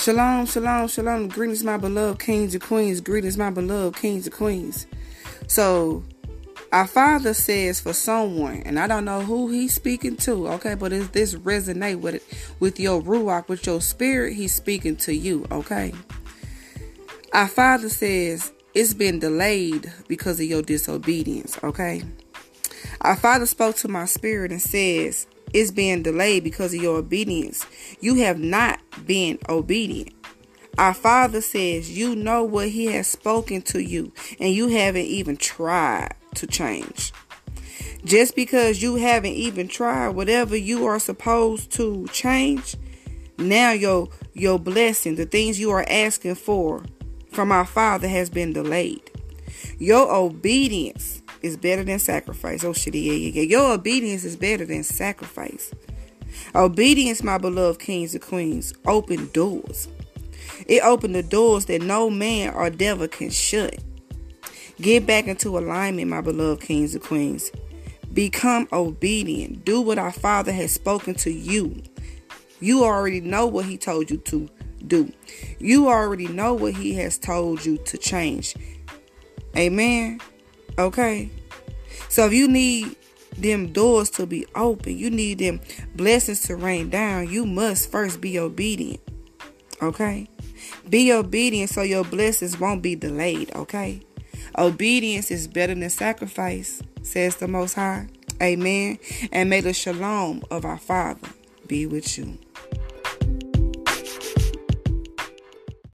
Shalom, shalom, shalom. Greetings, my beloved kings and queens. Greetings, my beloved kings and queens. So, our Father says for someone, and I don't know who He's speaking to, okay, but is this resonate with it, with your ruach, with your spirit? He's speaking to you, okay. Our Father says it's been delayed because of your disobedience, okay. Our Father spoke to my spirit and says it's being delayed because of your obedience. You have not been obedient. Our Father says you know what He has spoken to you, and you haven't even tried to change. Just because you haven't even tried whatever you are supposed to change, now your your blessing, the things you are asking for from our Father has been delayed. Your obedience is better than sacrifice. Oh shit, yeah, yeah, yeah. Your obedience is better than sacrifice. Obedience, my beloved kings and queens, open doors. It opened the doors that no man or devil can shut. Get back into alignment, my beloved kings and queens. Become obedient. Do what our Father has spoken to you. You already know what He told you to do. You already know what He has told you to change. Amen. Okay. So if you need them doors to be open, you need them blessings to rain down, you must first be obedient. Okay? Be obedient so your blessings won't be delayed, okay? Obedience is better than sacrifice, says the Most High. Amen. And may the shalom of our Father be with you.